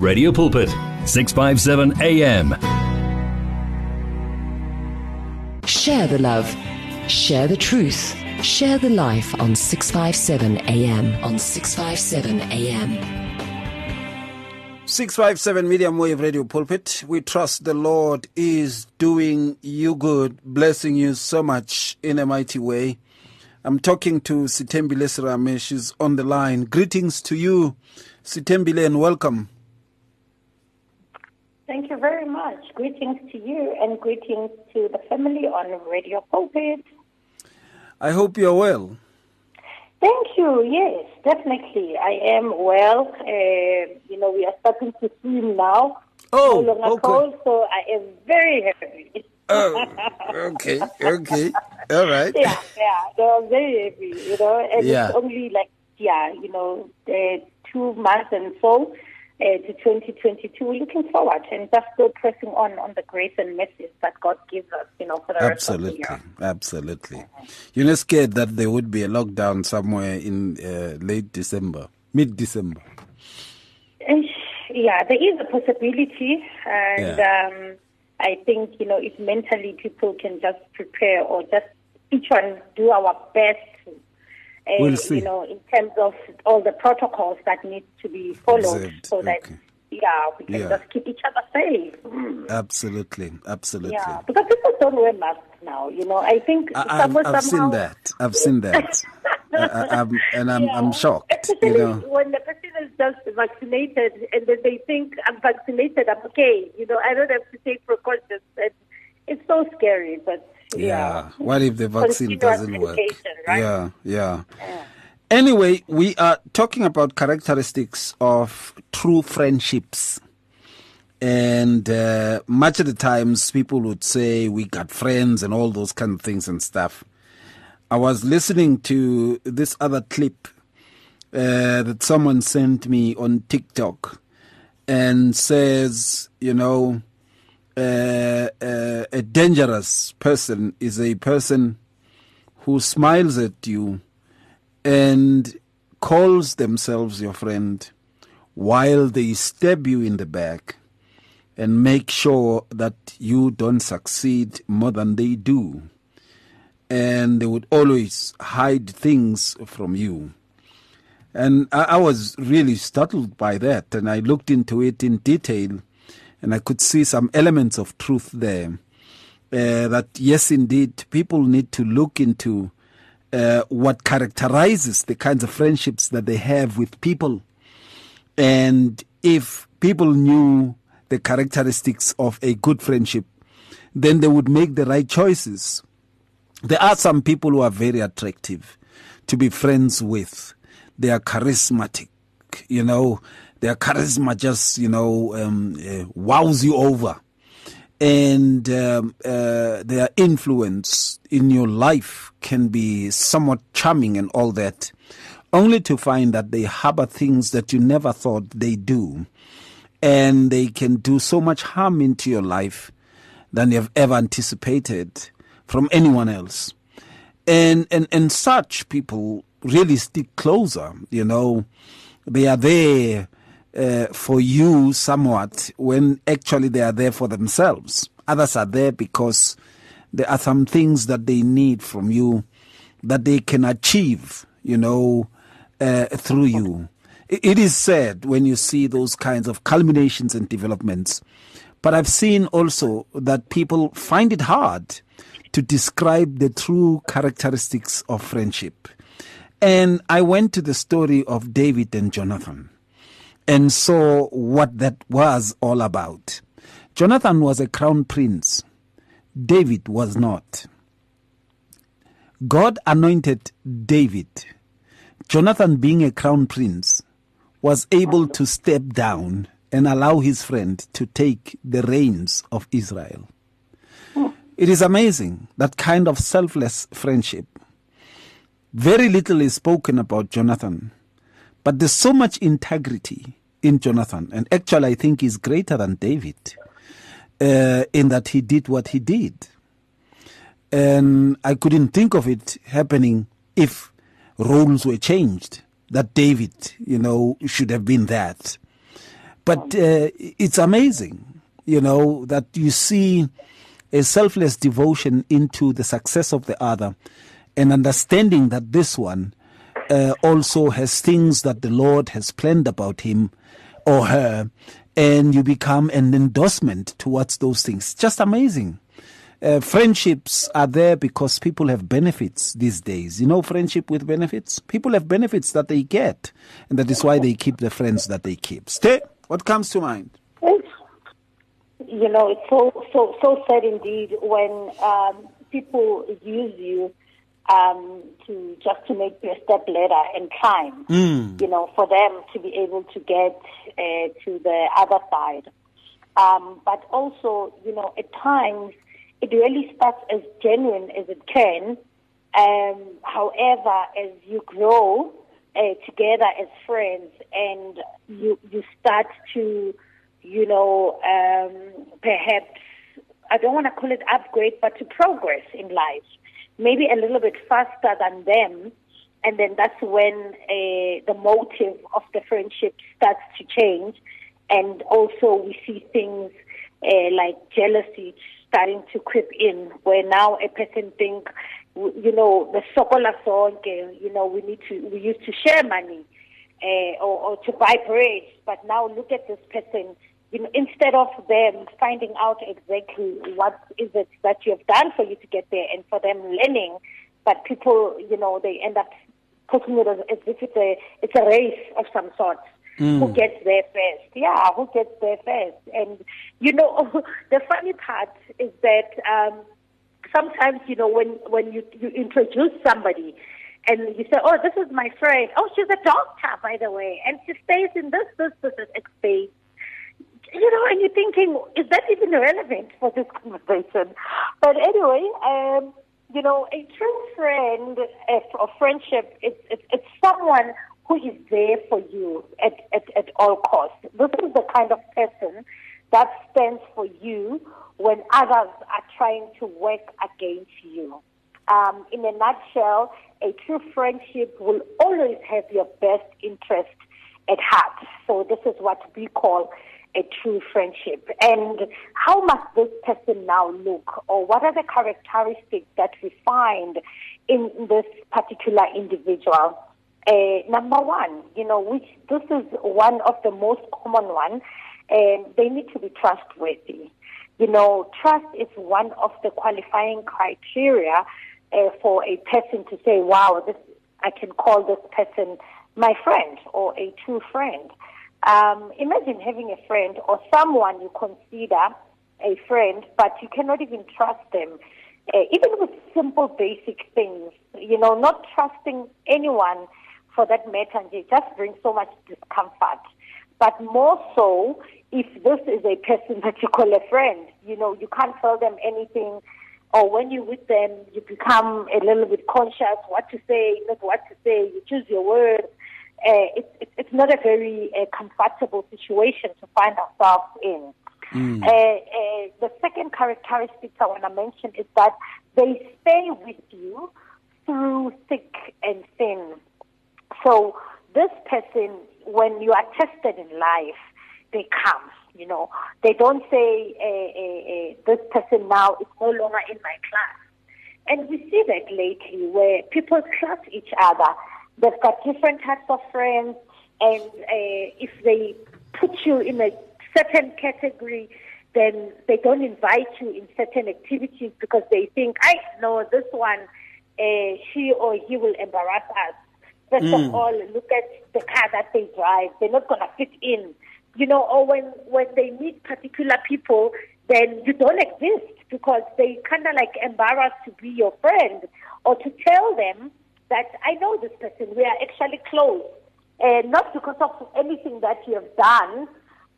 Radio Pulpit, 657 AM. Share the love, share the truth, share the life on 657 AM. On 657 AM. 657 Medium Wave Radio Pulpit. We trust the Lord is doing you good, blessing you so much in a mighty way. I'm talking to Sthembile Serame. She's on the line. Greetings to you, Sthembile, and welcome. Thank you very much. Greetings to you and greetings to the family on Radio Pulpit. I hope you're well. Thank you. Yes, definitely. I am well. Uh, you know, we are starting to swim now. Oh, no okay. cold, so I am very happy. Oh, okay, okay. All right. yeah, yeah. No, I'm very happy, you know, and Yeah. it's only like, yeah, you know, uh, two months and so uh, to 2022. We're looking forward and just still pressing on on the grace and mercies that God gives us, you know, for the rest of the Absolutely, year. absolutely. You're not scared that there would be a lockdown somewhere in uh, late December, mid December. Yeah, there is a possibility, and um, I think you know if mentally people can just prepare or just each one do our best. Uh, We'll see. You know, in terms of all the protocols that need to be followed, Observed, so that okay. yeah, we can Yeah. just keep each other safe. Mm. Absolutely, absolutely. Yeah, because people don't wear masks now. You know, I think I, I've, I've somehow. seen that. I've seen that. I, I'm, and I'm, I'm shocked. Especially You know. when the person is just vaccinated and then they think I'm vaccinated, I'm okay. You know, I don't have to take precautions. And it's so scary, but Yeah. yeah. What if the vaccine doesn't work? right? Yeah, yeah. Anyway, we are talking about characteristics of true friendships. And uh, much of the times, people would say we got friends and all those kind of things and stuff. I was listening to this other clip uh, that someone sent me on TikTok and says, you know, uh, uh, a dangerous person is a person who smiles at you and calls themselves your friend while they stab you in the back and make sure that you don't succeed more than they do. And they would always hide things from you. And I, I was really startled by that, and I looked into it in detail, and I could see some elements of truth there. Uh, that yes, indeed, people need to look into uh, what characterizes the kinds of friendships that they have with people, and if people knew the characteristics of a good friendship, then they would make the right choices. There are some people who are very attractive to be friends with. They are charismatic, you know. Their charisma just, you know, um, uh, wows you over. And um, uh, their influence in your life can be somewhat charming and all that, only to find that they harbor things that you never thought they do. And they can do so much harm into your life than you have ever anticipated from anyone else. And, and, and such people really stick closer, you know. They are there uh, for you somewhat when actually they are there for themselves. Others are there because there are some things that they need from you that they can achieve, you know, uh, through you. It is sad when you see those kinds of culminations and developments. But I've seen also that people find it hard to describe the true characteristics of friendship. And I went to the story of David and Jonathan and saw what that was all about. Jonathan was a crown prince, David was not. God anointed David. Jonathan, being a crown prince, was able to step down and allow his friend to take the reins of Israel. It is amazing that kind of selfless friendship. Very little is spoken about Jonathan, but there's so much integrity in Jonathan, and actually, I think he's greater than David uh, in that he did what he did. And I couldn't think of it happening if roles were changed, that David, you know, should have been that. But uh, it's amazing, you know, that you see a selfless devotion into the success of the other and understanding that this one uh, also has things that the Lord has planned about him or her, and you become an endorsement towards those things. Just amazing. Uh, friendships are there because people have benefits these days. You know, friendship with benefits? People have benefits that they get, and that is why they keep the friends that they keep. Stay. What comes to mind? You know, it's so so so sad indeed when um, people use you um, to just to make a step ladder and climb. Mm. You know, for them to be able to get uh, to the other side. Um, but also, you know, at times it really starts as genuine as it can. Um, however, as you grow uh, together as friends and you you start to, you know, um, perhaps I don't want to call it upgrade, but to progress in life, maybe a little bit faster than them, and then that's when uh, the motive of the friendship starts to change, and also we see things uh, like jealousy starting to creep in, where now a person think, you know, the sokola sonke, you know, we need to, we used to share money uh, or, or to buy bread, but now look at this person. You know, instead of them finding out exactly what is it that you have done for you to get there, and for them learning, but people, you know, they end up taking it as, as if it's a it's a race of some sort who gets there first. Yeah, who gets there first. And, you know, the funny part is that um, sometimes, you know, when, when you, you introduce somebody and you say, oh, this is my friend. Oh, she's a doctor, by the way. And she stays in this, this, this, this space. You know, and you're thinking, is that even relevant for this conversation? But anyway, um, you know, a true friend or friendship, it's, it's, it's someone who is there for you at, at, at all costs. This is the kind of person that stands for you when others are trying to work against you. Um, in a nutshell, a true friendship will always have your best interest at heart. So this is what we call a true friendship. And how must this person now look, or what are the characteristics that we find in this particular individual? Uh, number one, you know, which this is one of the most common one, and they need to be trustworthy. You know, trust is one of the qualifying criteria uh, for a person to say, "Wow, this I can call this person my friend or a true friend." Um, imagine having a friend or someone you consider a friend, but you cannot even trust them, uh, even with simple, basic things. You know, not trusting anyone for that matter, just brings so much discomfort. But more so, if this is a person that you call a friend, you know, you can't tell them anything, or when you're with them, you become a little bit conscious what to say, not what to say. You choose your words. Uh, it, it, it's not a very uh, comfortable situation to find ourselves in. Mm. Uh, uh, the second characteristic I want to mention is that they stay with you through thick and thin. So this person, when you are tested in life, they come. You know, they don't say this person now is no longer in my class. And we see that lately where people trust each other. They've got different types of friends, and uh, if they put you in a certain category, then they don't invite you in certain activities because they think, I know this one, uh, she or he will embarrass us. First Mm. of all, look at the car that they drive. They're not going to fit in. You know, or when, when they meet particular people, then you don't exist because they kind of like embarrassed to be your friend or to tell them that I know this person. We are actually close. And not because of anything that you have done,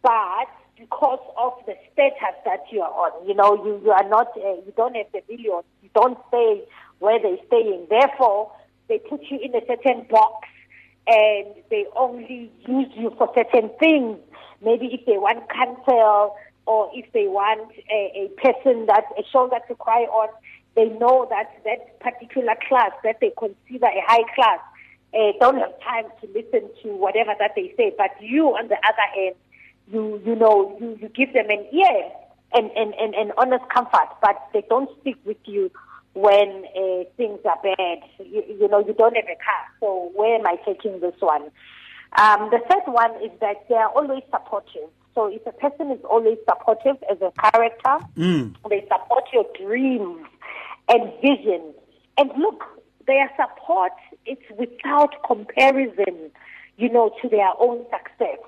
but because of the status that you are on. You know, you, you are not, uh, you don't have the millions. You don't stay where they're staying. Therefore, they put you in a certain box and they only use you for certain things. Maybe if they want counsel or if they want a, a person that a shoulder to cry on, they know that that particular class that they consider a high class uh, don't have time to listen to whatever that they say. But you, on the other hand, you you know you, you give them an ear and, and, and, and honest comfort, but they don't stick with you when uh, things are bad. You, you know, you don't have a car, so where am I taking this one? Um, the third one is that they are always supportive. So if a person is always supportive as a character, Mm. they support your dreams and visions. And look, their support is without comparison, you know, to their own success.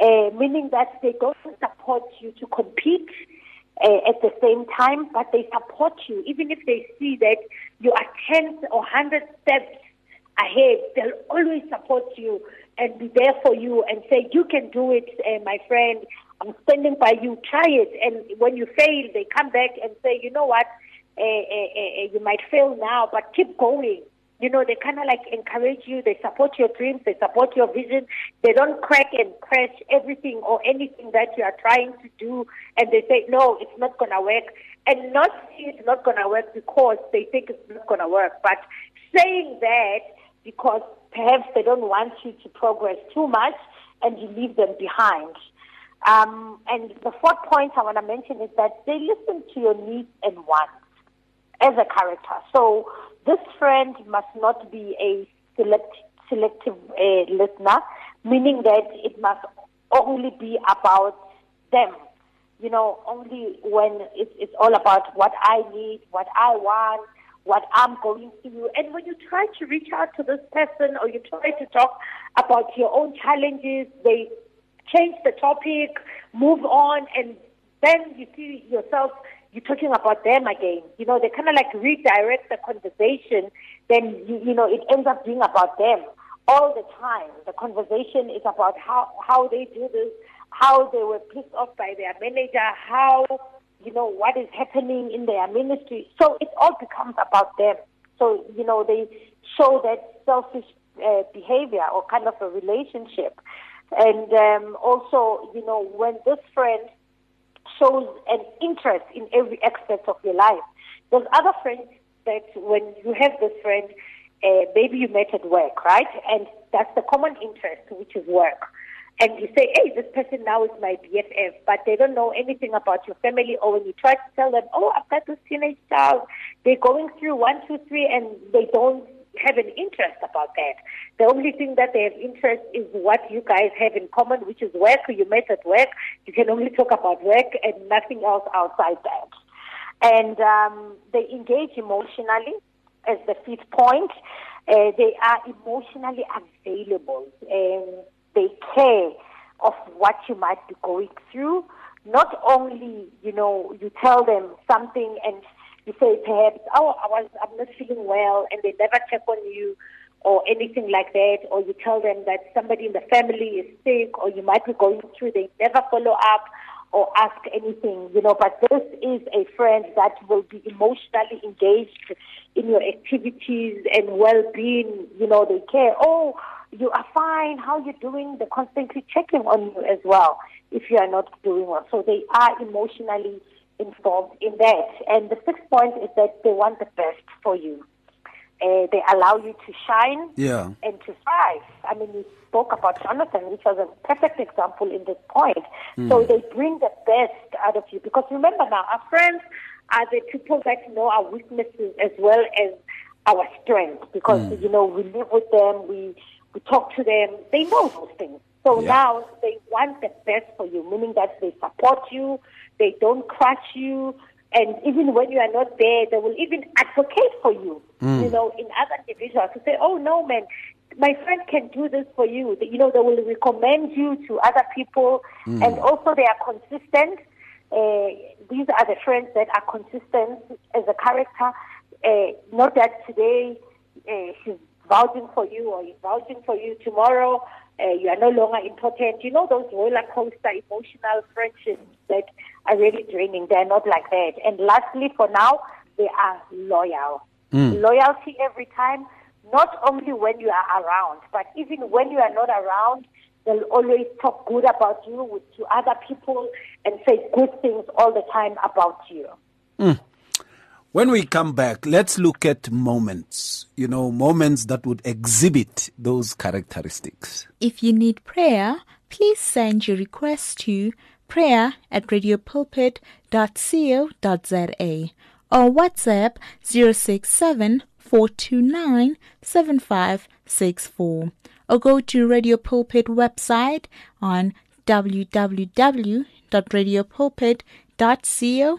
Uh, meaning that they don't support you to compete uh, at the same time, but they support you. Even if they see that you are 10 or 100 steps ahead, they'll always support you and be there for you and say, You can do it, uh, my friend. I'm standing by you. Try it. And when you fail, they come back and say, You know what? Uh, uh, uh, you might fail now, but keep going. You know, they kind of like encourage you. They support your dreams. They support your vision. They don't crack and crash everything or anything that you are trying to do. And they say, no, it's not going to work. And not saying it's not going to work because they think it's not going to work, but saying that because perhaps they don't want you to progress too much and you leave them behind. Um, and the fourth point I want to mention is that they listen to your needs and wants as a character. So this friend must not be a select, selective uh, listener, meaning that it must only be about them. You know, only when it's, it's all about what I need, what I want, what I'm going through. And when you try to reach out to this person or you try to talk about your own challenges, they change the topic, move on, and then you see yourself you're talking about them again. You know, they kind of like redirect the conversation. Then you, you know it ends up being about them all the time. The conversation is about how how they do this, how they were pissed off by their manager, how you know what is happening in their ministry. So it all becomes about them. So you know they show that selfish uh, behavior or kind of a relationship. And um, also, you know, when this friend shows an interest in every aspect of your life. There's other friends that when you have this friend, uh, maybe you met at work, right? And that's the common interest, which is work. And you say, hey, this person now is my BFF, but they don't know anything about your family. Or when you try to tell them, oh, I've got this teenage child, they're going through one, two, three, and they don't have an interest about that. The only thing that they have interest is what you guys have in common, which is work. You met at work. You can only talk about work and nothing else outside that. And um, they engage emotionally as the fifth point. Uh, they are emotionally available and they care of what you might be going through. Not only, you know, you tell them something and you say perhaps, oh, I was, I'm not feeling well, and they never check on you or anything like that, or you tell them that somebody in the family is sick or you might be going through, they never follow up or ask anything, you know, but this is a friend that will be emotionally engaged in your activities and well-being, you know, they care. Oh, you are fine, how you doing? They're constantly checking on you as well if you are not doing well. So they are emotionally involved in that. And the sixth point is that they want the best for you. Uh, they allow you to shine Yeah. and to thrive. I mean, you spoke about Jonathan, which was a perfect example in this point. So they bring the best out of you. Because remember now, our friends are the people that know our weaknesses as well as our strengths. Because, you know, we live with them, we, we talk to them, they know those things. So Yeah. now they want the best for you, meaning that they support you, they don't crush you, and even when you are not there, they will even advocate for you. You know, in other individuals to say, "Oh no, man, my friend can do this for you." You know, they will recommend you to other people, and also they are consistent. Uh, these are the friends that are consistent as a character. Uh, not that today uh, she's vouching for you or vouching for you tomorrow. Uh, you are no longer important. You know those roller coaster emotional friendships that are really draining. They're not like that. And lastly, for now, they are loyal. Loyalty every time, not only when you are around, but even when you are not around, they'll always talk good about you to other people and say good things all the time about you. When we come back, let's look at moments, you know, moments that would exhibit those characteristics. If you need prayer, please send your request to prayer at radiopulpit.co.za or WhatsApp 067 429 7564 or go to Radio Pulpit website on www.radiopulpit.co.za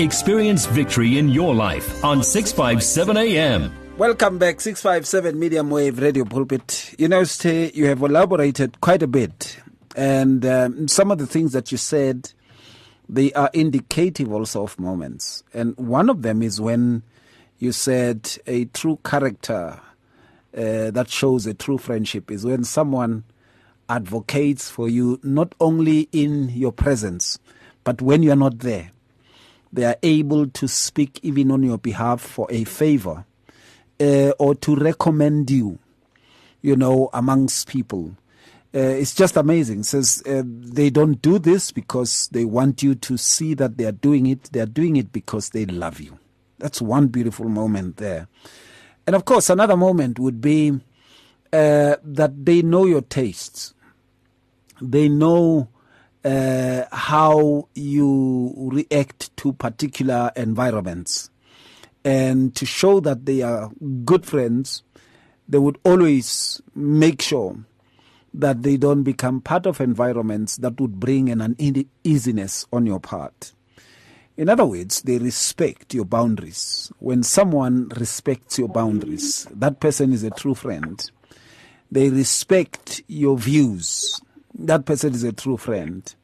Experience victory in your life on 657 AM. Welcome back, 657 Medium Wave Radio Pulpit. You know, Stay, you have elaborated quite a bit. And um, some of the things that you said, they are indicative also of moments. And one of them is when you said a true character uh, that shows a true friendship is when someone advocates for you not only in your presence, but when you are not there they are able to speak even on your behalf for a favor uh, or to recommend you, you know, amongst people. Uh, it's just amazing. It says uh, they don't do this because they want you to see that they are doing it. They are doing it because they love you. That's one beautiful moment there. And of course, another moment would be uh, that they know your tastes. They know uh, how you react to particular environments. And to show that they are good friends, they would always make sure that they don't become part of environments that would bring an uneasiness on your part. In other words, they respect your boundaries. When someone respects your boundaries, that person is a true friend. They respect your views that person is a true friend.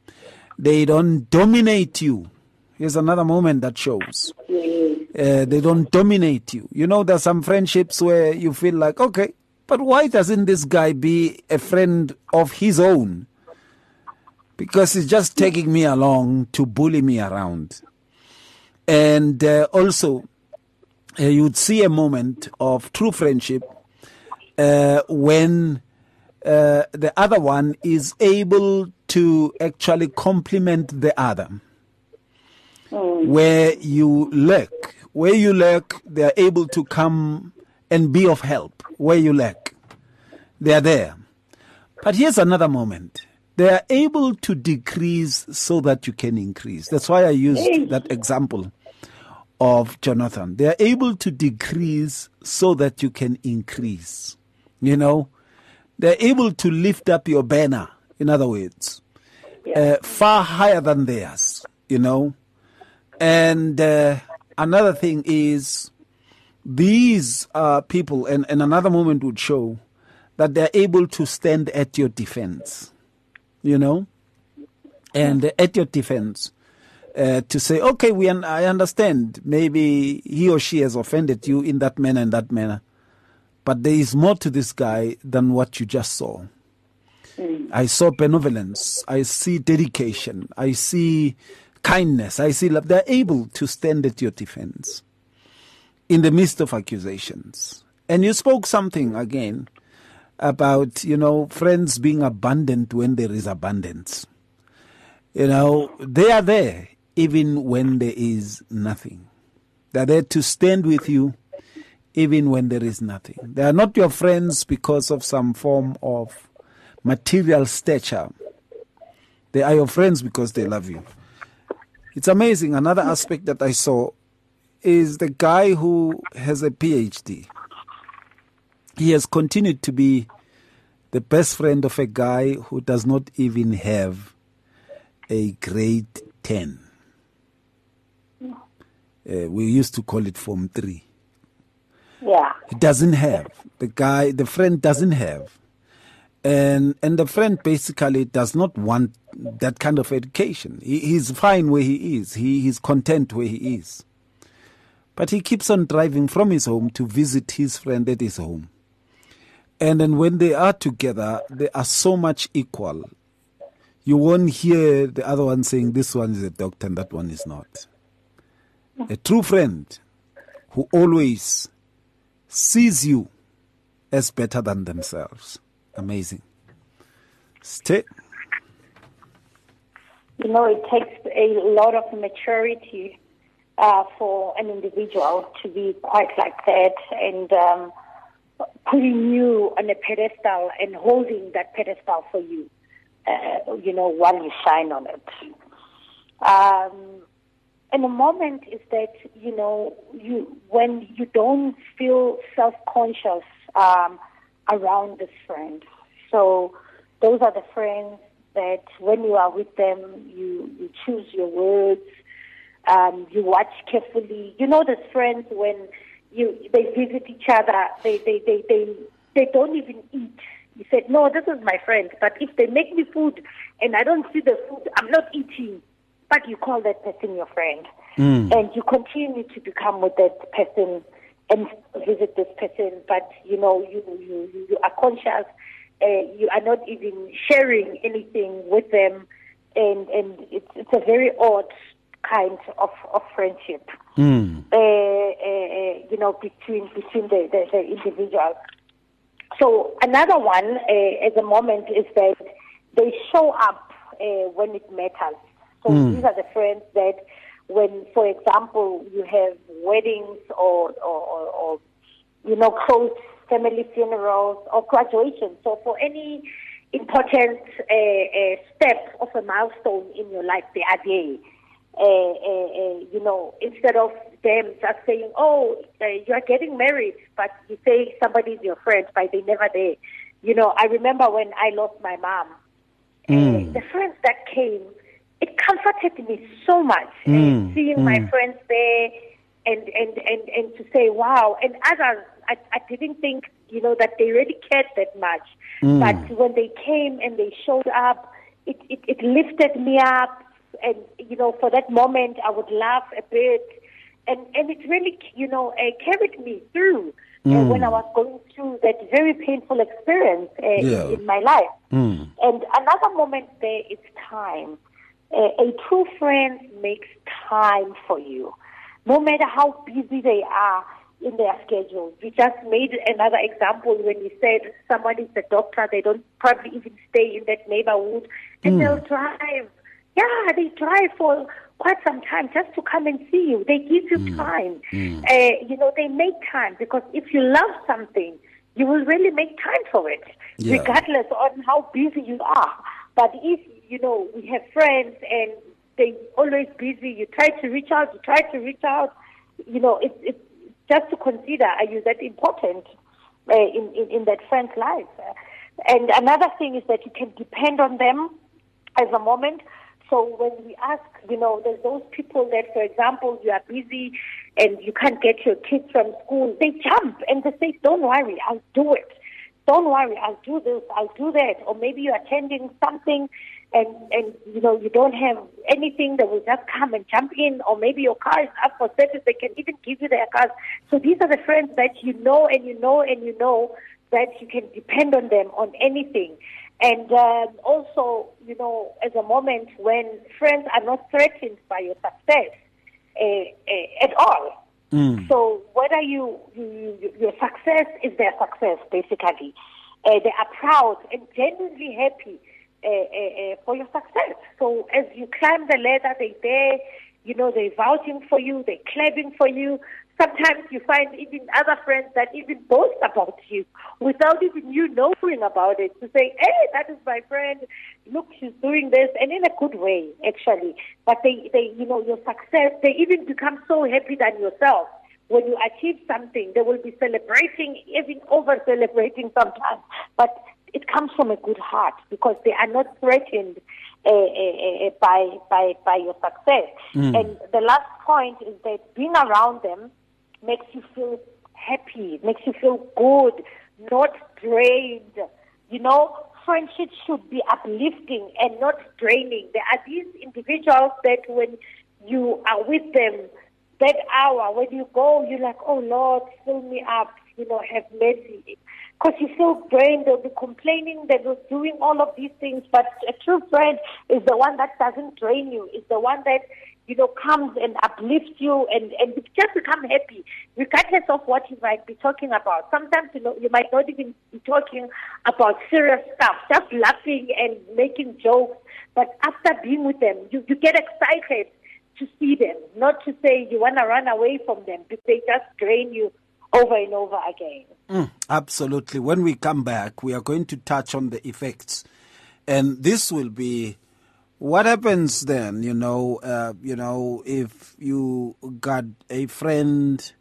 They don't dominate you. Here's another moment that shows. Uh, they don't dominate you. You know, there's some friendships where you feel like, okay, but why doesn't this guy be a friend of his own? Because he's just taking me along to bully me around. And uh, also, uh, you'd see a moment of true friendship uh, when uh, the other one is able to actually complement the other. Mm. Where you lack, where you lack, they are able to come and be of help. Where you lack, they are there. But here's another moment. They are able to decrease so that you can increase. That's why I used that example of Jonathan. They are able to decrease so that you can increase. You know, they're able to lift up your banner, in other words, yeah. uh, far higher than theirs, you know. And uh, another thing is, these uh, people, and, and another moment would show that they're able to stand at your defense, you know, and at your defense. Uh, to say, okay, we un- I understand. Maybe he or she has offended you in that manner and that manner, but there is more to this guy than what you just saw. Mm. I saw benevolence. I see dedication. I see kindness. I see love. They're able to stand at your defense in the midst of accusations. And you spoke something again about, you know, friends being abundant when there is abundance. You know, they are there even when there is nothing. They're there to stand with you even when there is nothing. They are not your friends because of some form of material stature. They are your friends because they love you. It's amazing. Another aspect that I saw is the guy who has a PhD. He has continued to be the best friend of a guy who does not even have a grade 10. Uh, we used to call it Form 3. Yeah. He doesn't have. The guy, the friend doesn't have. And, and the friend basically does not want that kind of education. He, he's fine where he is. He, he's content where he is. But he keeps on driving from his home to visit his friend at his home. And then when they are together, they are so much equal. you won't hear the other one saying this one is a doctor and that one is not. A true friend who always sees you as better than themselves. Amazing. Stay. You know, it takes a lot of maturity uh, for an individual to be quite like that and um, putting you on a pedestal and holding that pedestal for you, uh, you know, while you shine on it. Um, and the moment is that, you know, you when you don't feel self-conscious um, around this friend. So those are the friends that when you are with them, you, you choose your words, um, you watch carefully. You know the friends when you they visit each other, they they they they, they don't even eat. You said, no, this is my friend. But if they make me food and I don't see the food, I'm not eating. But you call that person your friend. Mm. And you continue to become with that person and visit this person. But, you know, you, you, you are conscious. Uh, you are not even sharing anything with them. And, and it's, it's a very odd kind of, of friendship, mm. uh, uh, you know, between between the, the, the individuals. So another one uh, at the moment is that they show up uh, when it matters. So mm. these are the friends that when, for example, you have weddings or, or, or, you know, close family funerals or graduation. So for any important uh, uh, step of a milestone in your life, they are there uh, uh, you know, instead of them just saying, "Oh, uh, you are getting married," but you say somebody's your friend, but they never there. You know, I remember when I lost my mom. Mm. the friends that came, it comforted me so much. Mm. seeing mm. my friends there, and and and and to say, "Wow!" And others, I, I didn't think, you know, that they really cared that much. Mm. But when they came and they showed up, it, it, it lifted me up and you know, for that moment, I would laugh a bit, and and it really, you know, uh, carried me through uh, when I was going through that very painful experience uh, yeah. in, in, my life. Mm. And another moment there is time. A true friend makes time for you, no matter how busy they are in their schedule. We just made another example when we said someone is a doctor, they don't probably even stay in that neighborhood, and mm. they'll drive yeah, they drive for quite some time just to come and see you. They give you mm. time. Mm. Uh, you know, they make time because if you love something, you will really make time for it, yeah. regardless on how busy you are. But if, you know, we have friends and they're always busy, you try to reach out, you try to reach out, you know, it's it, just to consider, are you that important uh, in, in, in that friend's life? And another thing is that you can depend on them as a moment so when we ask, you know, there's those people that, for example, you are busy and you can't get your kids from school, they jump and they say, don't worry, I'll do it. Don't worry, I'll do this, I'll do that. Or maybe you're attending something and, and, you know, you don't have anything that will just come and jump in. Or maybe your car is up for service, they can even give you their cars. So these are the friends that you know and you know and you know that you can depend on them on anything. And um, also, you know, as a moment when friends are not threatened by your success uh, uh, at all. Mm. So whether you, you, your success is their success, basically. Uh, they are proud and genuinely happy Eh, eh, eh, for your success. So as you climb the ladder, they there, you know, they're vouching for you, they're clapping for you. Sometimes you find even other friends that even boast about you without even you knowing about it. To say, hey, that is my friend. Look, she's doing this, and in a good way, actually. But they, they, you know, your success, they even become so happy than yourself. When you achieve something, they will be celebrating, even over celebrating sometimes. But it comes from a good heart because they are not threatened uh, uh, uh, by by by your success. Mm. And the last point is that being around them makes you feel happy, makes you feel good, not drained. You know, friendship should be uplifting and not draining. There are these individuals that when you are with them, that hour, when you go, you're like, oh Lord, fill me up, you know, have mercy. Because you feel drained. They'll be complaining. They're doing all of these things. But a true friend is the one that doesn't drain you. Is the one that you know, comes and uplifts you and, and you just become happy, regardless of what you might be talking about. Sometimes, you know, you might not even be talking about serious stuff, just laughing and making jokes. But after being with them, you, you get excited to see them, not to say you want to run away from them because they just drain you over and over again. Mm, absolutely. When we come back, we are going to touch on the effects. And this will be what happens then, you know, uh, you know, if you got a friend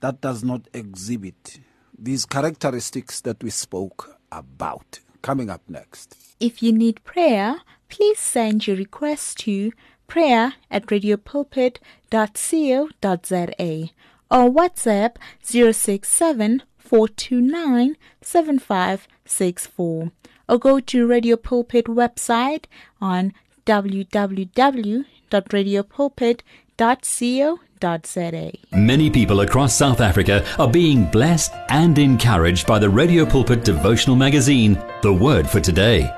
that does not exhibit these characteristics that we spoke about? Coming up next. If you need prayer, please send your request to prayer at radiopulpit.co.za or WhatsApp 067 429 7564 or go to Radio Pulpit website on www.radiopulpit.co.za. Many people across South Africa are being blessed and encouraged by the Radio Pulpit devotional magazine, The Word for Today.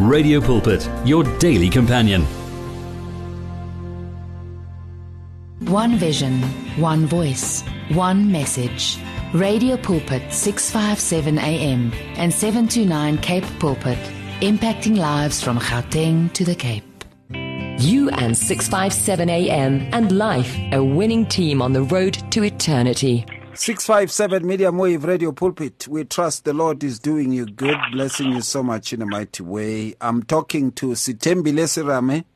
Radio Pulpit, your daily companion. One vision, one voice, one message. Radio Pulpit 657 AM and 729 Cape Pulpit, impacting lives from Gauteng to the Cape. You and 657 AM and life, a winning team on the road to eternity. 657 Medium Wave Radio Pulpit. We trust the Lord is doing you good, blessing you so much in a mighty way. I'm talking to Sthembile Serame,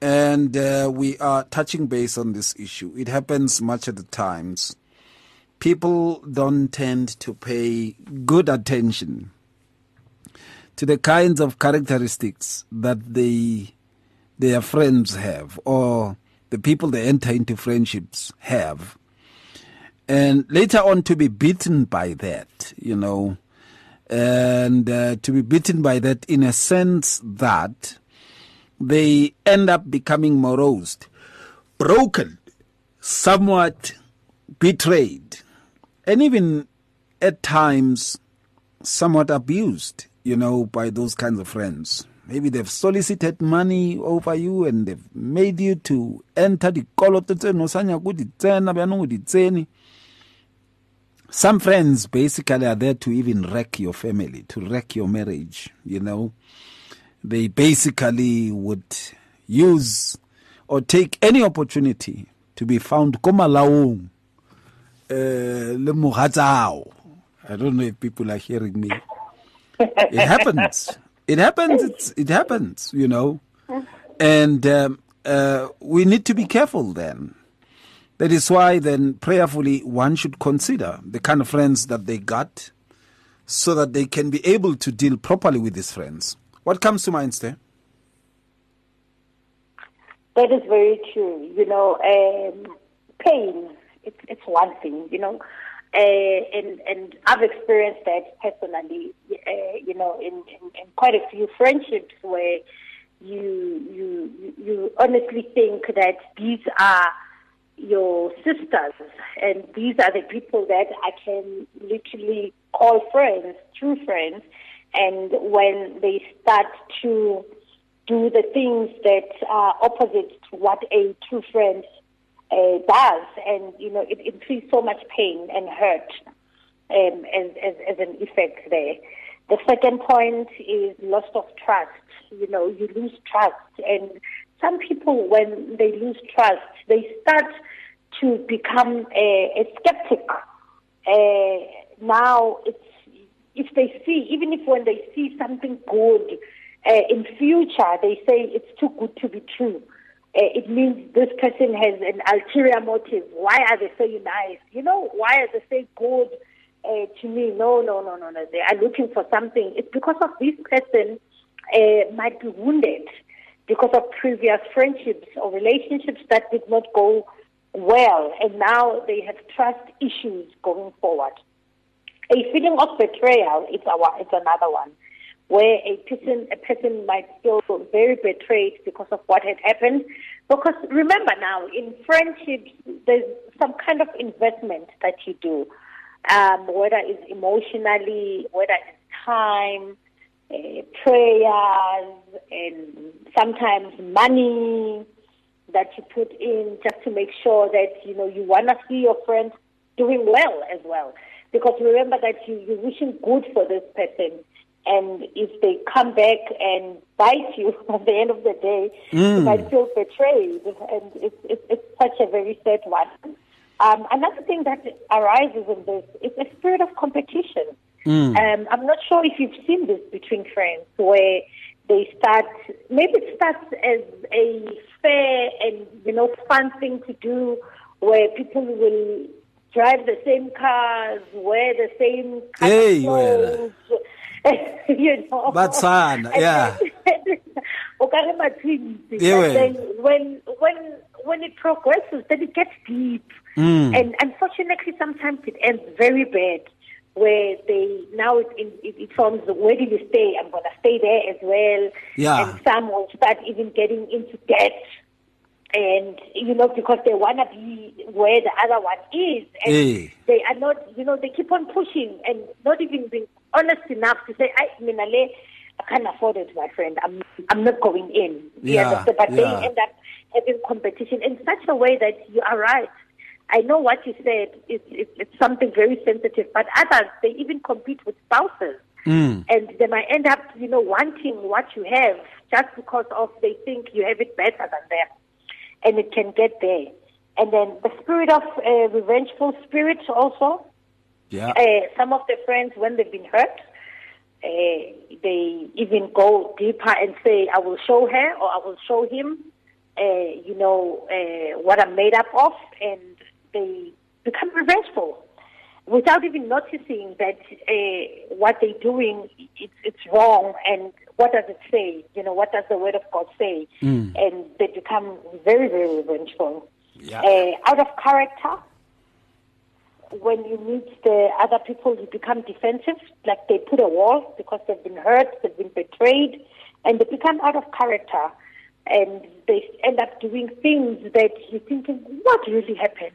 and uh, we are touching base on this issue. It happens much of the times. People don't tend to pay good attention to the kinds of characteristics that they their friends have or the people they enter into friendships have and later on to be beaten by that, you know, and uh, to be beaten by that in a sense that they end up becoming morose, broken, somewhat betrayed, and even at times somewhat abused, you know, by those kinds of friends. Maybe they've solicited money over you and they've made you to enter the koloto tseno sanya some friends basically are there to even wreck your family, to wreck your marriage, you know. They basically would use or take any opportunity to be found komalaong uh, le I don't know if people are hearing me. It happens. It happens. It's, it happens, you know. And um, uh, we need to be careful then that is why then prayerfully one should consider the kind of friends that they got so that they can be able to deal properly with these friends. What comes to mind, Stay? That is very true. You know, um, pain, it's, it's one thing, you know. Uh, and and I've experienced that personally, uh, you know, in, in, in, quite a few friendships where you you you honestly think that these are your sisters, and these are the people that I can literally call friends, true friends. And when they start to do the things that are opposite to what a true friend uh, does, and you know, it increases so much pain and hurt um, as, as, as an effect there. The second point is loss of trust. You know, you lose trust, and some people, when they lose trust, they start to become a, a skeptic. Uh, now, if they see, even if when they see something good uh, in future they say it's too good to be true. Uh, it means this person has an ulterior motive. Why are they so nice? You know, why are they so good uh, to me? No, no, no, no, no. They are looking for something. It's because of this person uh, might be wounded because of previous friendships or relationships that did not go well, and now they have trust issues going forward. A feeling of betrayal is our it's another one, where a person a person might feel very betrayed because of what had happened. Because remember now, in friendships, there's some kind of investment that you do, um, whether it's emotionally, whether it's time, uh, prayers, and sometimes money that you put in just to make sure that you know you want to see your friend doing well as well. Because remember that you, you're wishing good for this person, and if they come back and bite you at the end of the day, mm. you might feel betrayed, and it's, it's, it's such a very sad one. Um, another thing that arises in this is a spirit of competition. Mm. Um, I'm not sure if you've seen this between friends where they start, maybe it starts as a fair and, you know, fun thing to do where people will drive the same cars, wear the same kind hey, of clothes. Well. you know. That's fun, yeah. yeah then when when when it progresses, then it gets deep, mm. and unfortunately, sometimes it ends very bad where they now it, it, it forms the where do you stay? I'm going to stay there as well. Yeah. And some will start even getting into debt. And, you know, because they want to be where the other one is. And hey. they are not, you know, they keep on pushing and not even being honest enough to say, I, Minale, I can't afford it, my friend. I'm, I'm not going in. Yeah. But yeah. they end up having competition in such a way that you are right I know what you said is it's something very sensitive, but others they even compete with spouses, mm. and they might end up, you know, wanting what you have just because of they think you have it better than them, and it can get there. And then the spirit of uh, revengeful spirit also. Yeah. Uh, some of the friends when they've been hurt, uh, they even go deeper and say, "I will show her or I will show him." Uh, you know uh, what I'm made up of, and they become revengeful without even noticing that uh, what they're doing it's, it's wrong. And what does it say? You know what does the word of god say? Mm. and they become very very revengeful. Yeah. uh, out of character when you meet the other people you become defensive. Like they put a wall because they've been hurt they've been betrayed and they become out of character and they end up doing things that you're thinking what really happened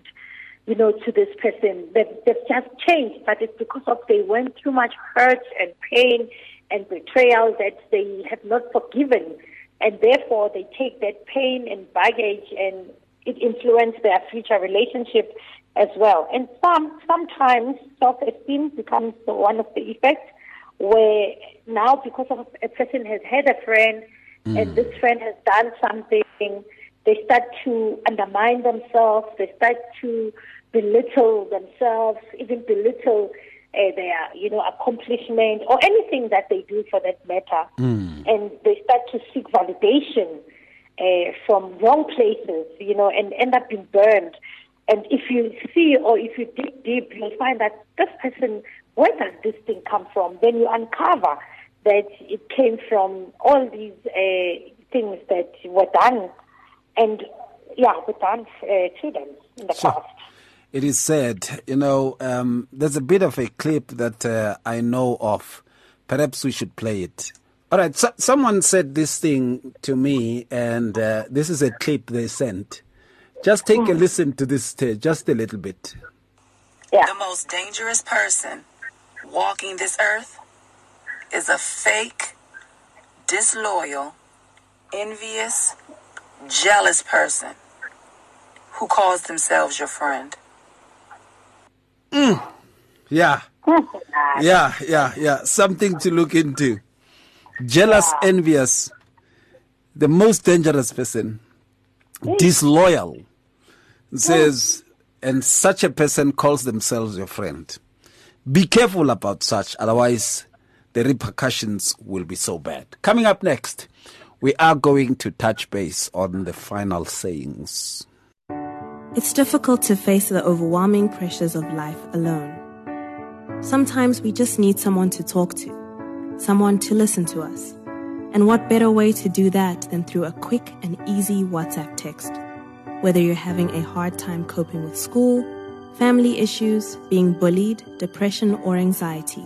you know, to this person. They've, they've just changed, but it's because of they went through much hurt and pain and betrayal that they have not forgiven. And therefore, they take that pain and baggage and it influences their future relationship as well. And some, sometimes self-esteem becomes one of the effects where now because of a person has had a friend mm. and this friend has done something, they start to undermine themselves, they start to belittle themselves, even belittle uh, their, you know, accomplishment or anything that they do for that matter. Mm. And they start to seek validation uh, from wrong places, you know, and end up being burned. And if you see or if you dig deep, you'll find that this person, where does this thing come from? Then you uncover that it came from all these uh, things that were done and, yeah, were done uh, to them in the so, past it is said, you know, um, there's a bit of a clip that uh, I know of. Perhaps we should play it. All right, so, someone said this thing to me, and uh, this is a clip they sent. Just take a mm. listen to this, just a little bit. Yeah. The most dangerous person walking this earth is a fake, disloyal, envious, jealous person who calls themselves your friend. Mm. Yeah. yeah, yeah, yeah. Something to look into. Jealous, yeah. envious, the most dangerous person, disloyal, says, and such a person calls themselves your friend. Be careful about such, otherwise, the repercussions will be so bad. Coming up next, we are going to touch base on the final sayings. It's difficult to face the overwhelming pressures of life alone. Sometimes we just need someone to talk to, someone to listen to us. And what better way to do that than through a quick and easy WhatsApp text? Whether you're having a hard time coping with school, family issues, being bullied, depression, or anxiety,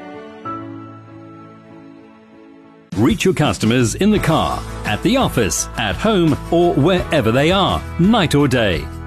Reach your customers in the car, at the office, at home, or wherever they are, night or day.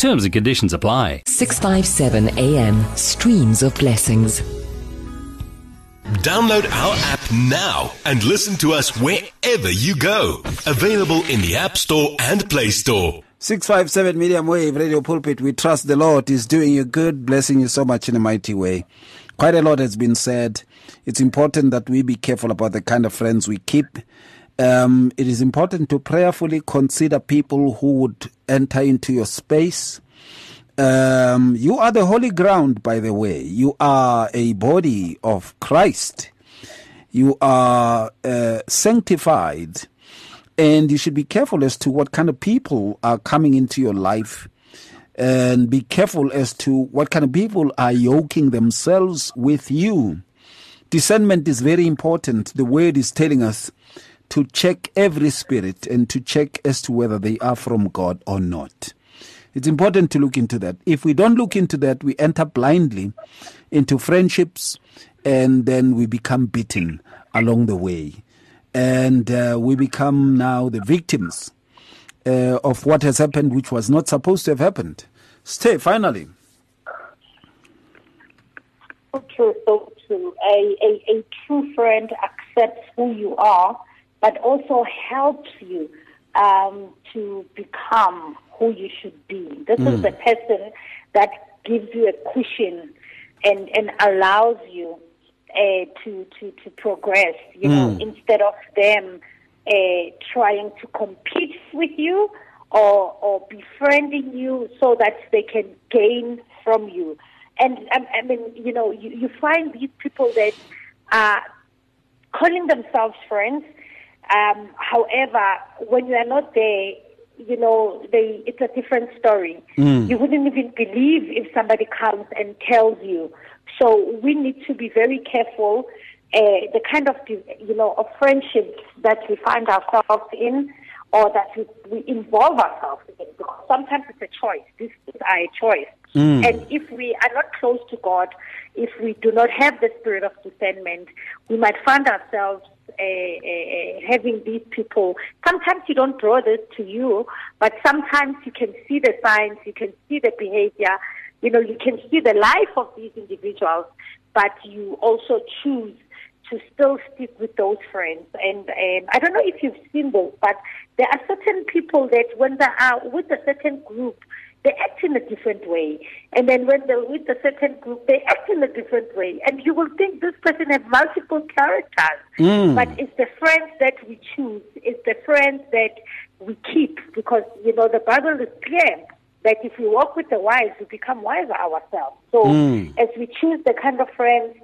Terms and conditions apply. 657 AM, Streams of Blessings. Download our app now and listen to us wherever you go. Available in the App Store and Play Store. 657 Medium Wave Radio Pulpit. We trust the Lord is doing you good, blessing you so much in a mighty way. Quite a lot has been said. It's important that we be careful about the kind of friends we keep. Um, it is important to prayerfully consider people who would enter into your space. Um, you are the holy ground, by the way. You are a body of Christ. You are uh, sanctified. And you should be careful as to what kind of people are coming into your life. And be careful as to what kind of people are yoking themselves with you. Discernment is very important. The word is telling us to check every spirit and to check as to whether they are from God or not. It's important to look into that. If we don't look into that, we enter blindly into friendships and then we become beaten along the way. And uh, we become now the victims uh, of what has happened, which was not supposed to have happened. Stay, finally. True, true. A, a, a true friend accepts who you are but also helps you um, to become who you should be. This mm. is the person that gives you a cushion and, and allows you uh, to, to, to progress, you mm. know, instead of them uh, trying to compete with you or, or befriending you so that they can gain from you. And I, I mean, you know, you, you find these people that are calling themselves friends, um, however, when you are not there, you know, they, it's a different story. Mm. You wouldn't even believe if somebody comes and tells you. So we need to be very careful. Uh, the kind of, you know, of friendships that we find ourselves in or that we, we involve ourselves in. Because sometimes it's a choice. This is our choice. Mm. And if we are not close to God, if we do not have the spirit of discernment, we might find ourselves uh, uh, having these people. Sometimes you don't draw this to you, but sometimes you can see the signs, you can see the behavior, you know, you can see the life of these individuals, but you also choose to still stick with those friends. And um, I don't know if you've seen those, but there are certain people that when they are with a certain group, they act in a different way. And then when they're with a certain group, they act in a different way. And you will think this person has multiple characters. Mm. But it's the friends that we choose, it's the friends that we keep. Because, you know, the Bible is clear that if we walk with the wise, we become wiser ourselves. So mm. as we choose the kind of friends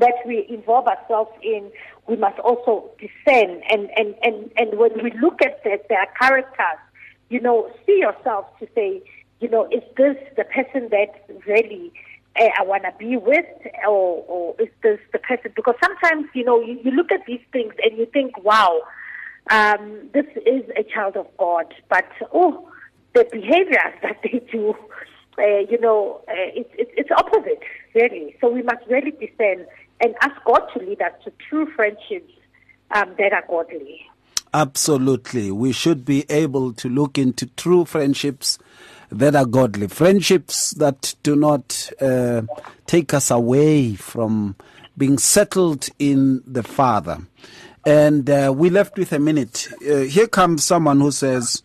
that we involve ourselves in, we must also discern. And, and, and, and when we look at their, characters, you know, see yourself to say, you know, is this the person that really uh, I want to be with, or, or is this the person? Because sometimes, you know, you, you look at these things and you think, wow, um, this is a child of God, but oh, the behaviors that they do, uh, you know, uh, it's, it's, it's opposite, really. So we must really discern and ask God to lead us to true friendships um, that are godly. Absolutely. We should be able to look into true friendships that are godly, friendships that do not uh, take us away from being settled in the Father. And uh, we left with a minute. Uh, here comes someone who says,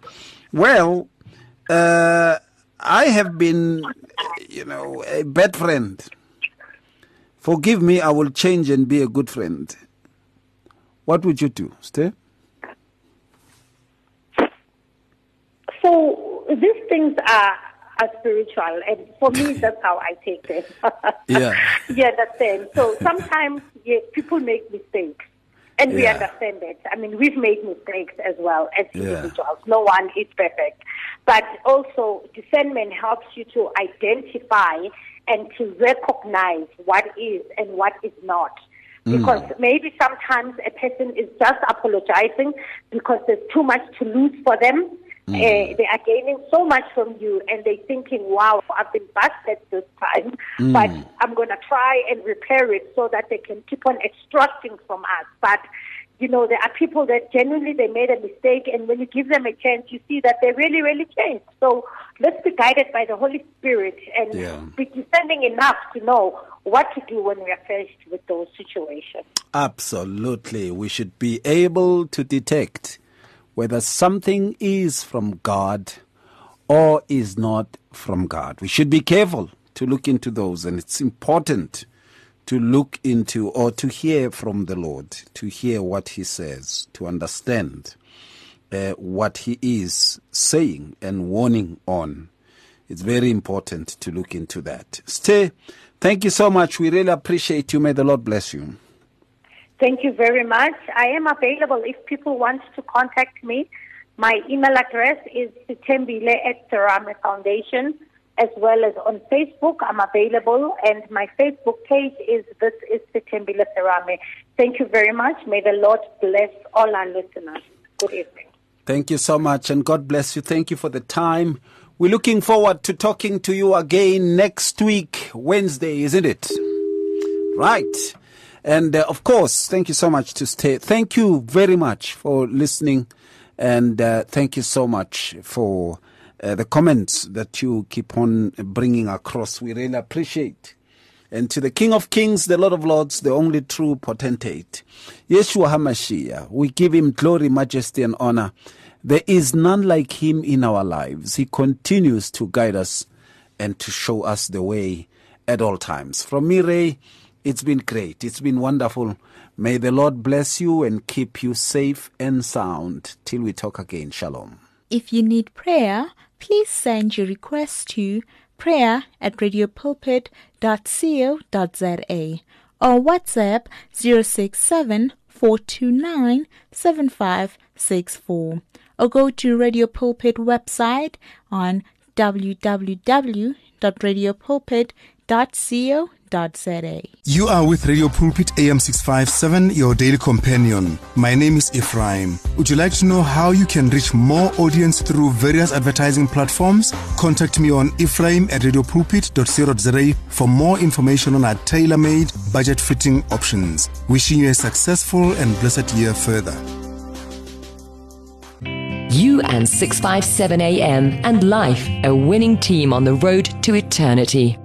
Well, uh, I have been, you know, a bad friend. Forgive me, I will change and be a good friend. What would you do? Stay? So these things are are spiritual, and for me, that's how I take them. yeah, you understand. So sometimes yeah, people make mistakes, and we understand that. I mean, we've made mistakes as well as Yeah. individuals. No one is perfect, but also discernment helps you to identify and to recognize what is and what is not. Mm. Because maybe sometimes a person is just apologizing because there's too much to lose for them. Uh, they are gaining so much from you and they're thinking, wow, I've been busted this time, mm. but I'm going to try and repair it so that they can keep on extracting from us. But, you know, there are people that genuinely they made a mistake and when you give them a chance, you see that they really, really changed. So let's be guided by the Holy Spirit and Yeah. be discerning enough to know what to do when we are faced with those situations. Absolutely. We should be able to detect whether something is from God or is not from God. We should be careful to look into those, and it's important to look into or to hear from the Lord, to hear what He says, to understand uh, what He is saying and warning on. It's very important to look into that. Stay. Thank you so much. We really appreciate you. May the Lord bless you. Thank you very much. I am available if people want to contact me. My email address is sthembile at Serame Foundation, as well as on Facebook. I'm available, and my Facebook page is This is Sthembile Serame. Thank you very much. May the Lord bless all our listeners. Good evening. Thank you so much, and God bless you. Thank you for the time. We're looking forward to talking to you again next week, Wednesday, isn't it? Right. And uh, of course, thank you so much to stay. Thank you very much for listening. And uh, thank you so much for uh, the comments that you keep on bringing across. We really appreciate. And to the King of Kings, the Lord of Lords, the only true potentate, Yeshua HaMashiach, we give him glory, majesty, and honor. There is none like him in our lives. He continues to guide us and to show us the way at all times. From me, Ray, it's been great. It's been wonderful. May the Lord bless you and keep you safe and sound till we talk again. Shalom. If you need prayer, please send your request to prayer at radiopulpit.co.za or WhatsApp 067 429 7564 or go to Radio Pulpit website on www.radiopulpit.co.za. You are with Radio Pulpit AM 657, your daily companion. My name is Ephraim. Would you like to know how you can reach more audience through various advertising platforms? Contact me on ephraim at radiopulpit.co.za for more information on our tailor made, budget fitting options. Wishing you a successful and blessed year further. You and 657 AM and life, a winning team on the road to eternity.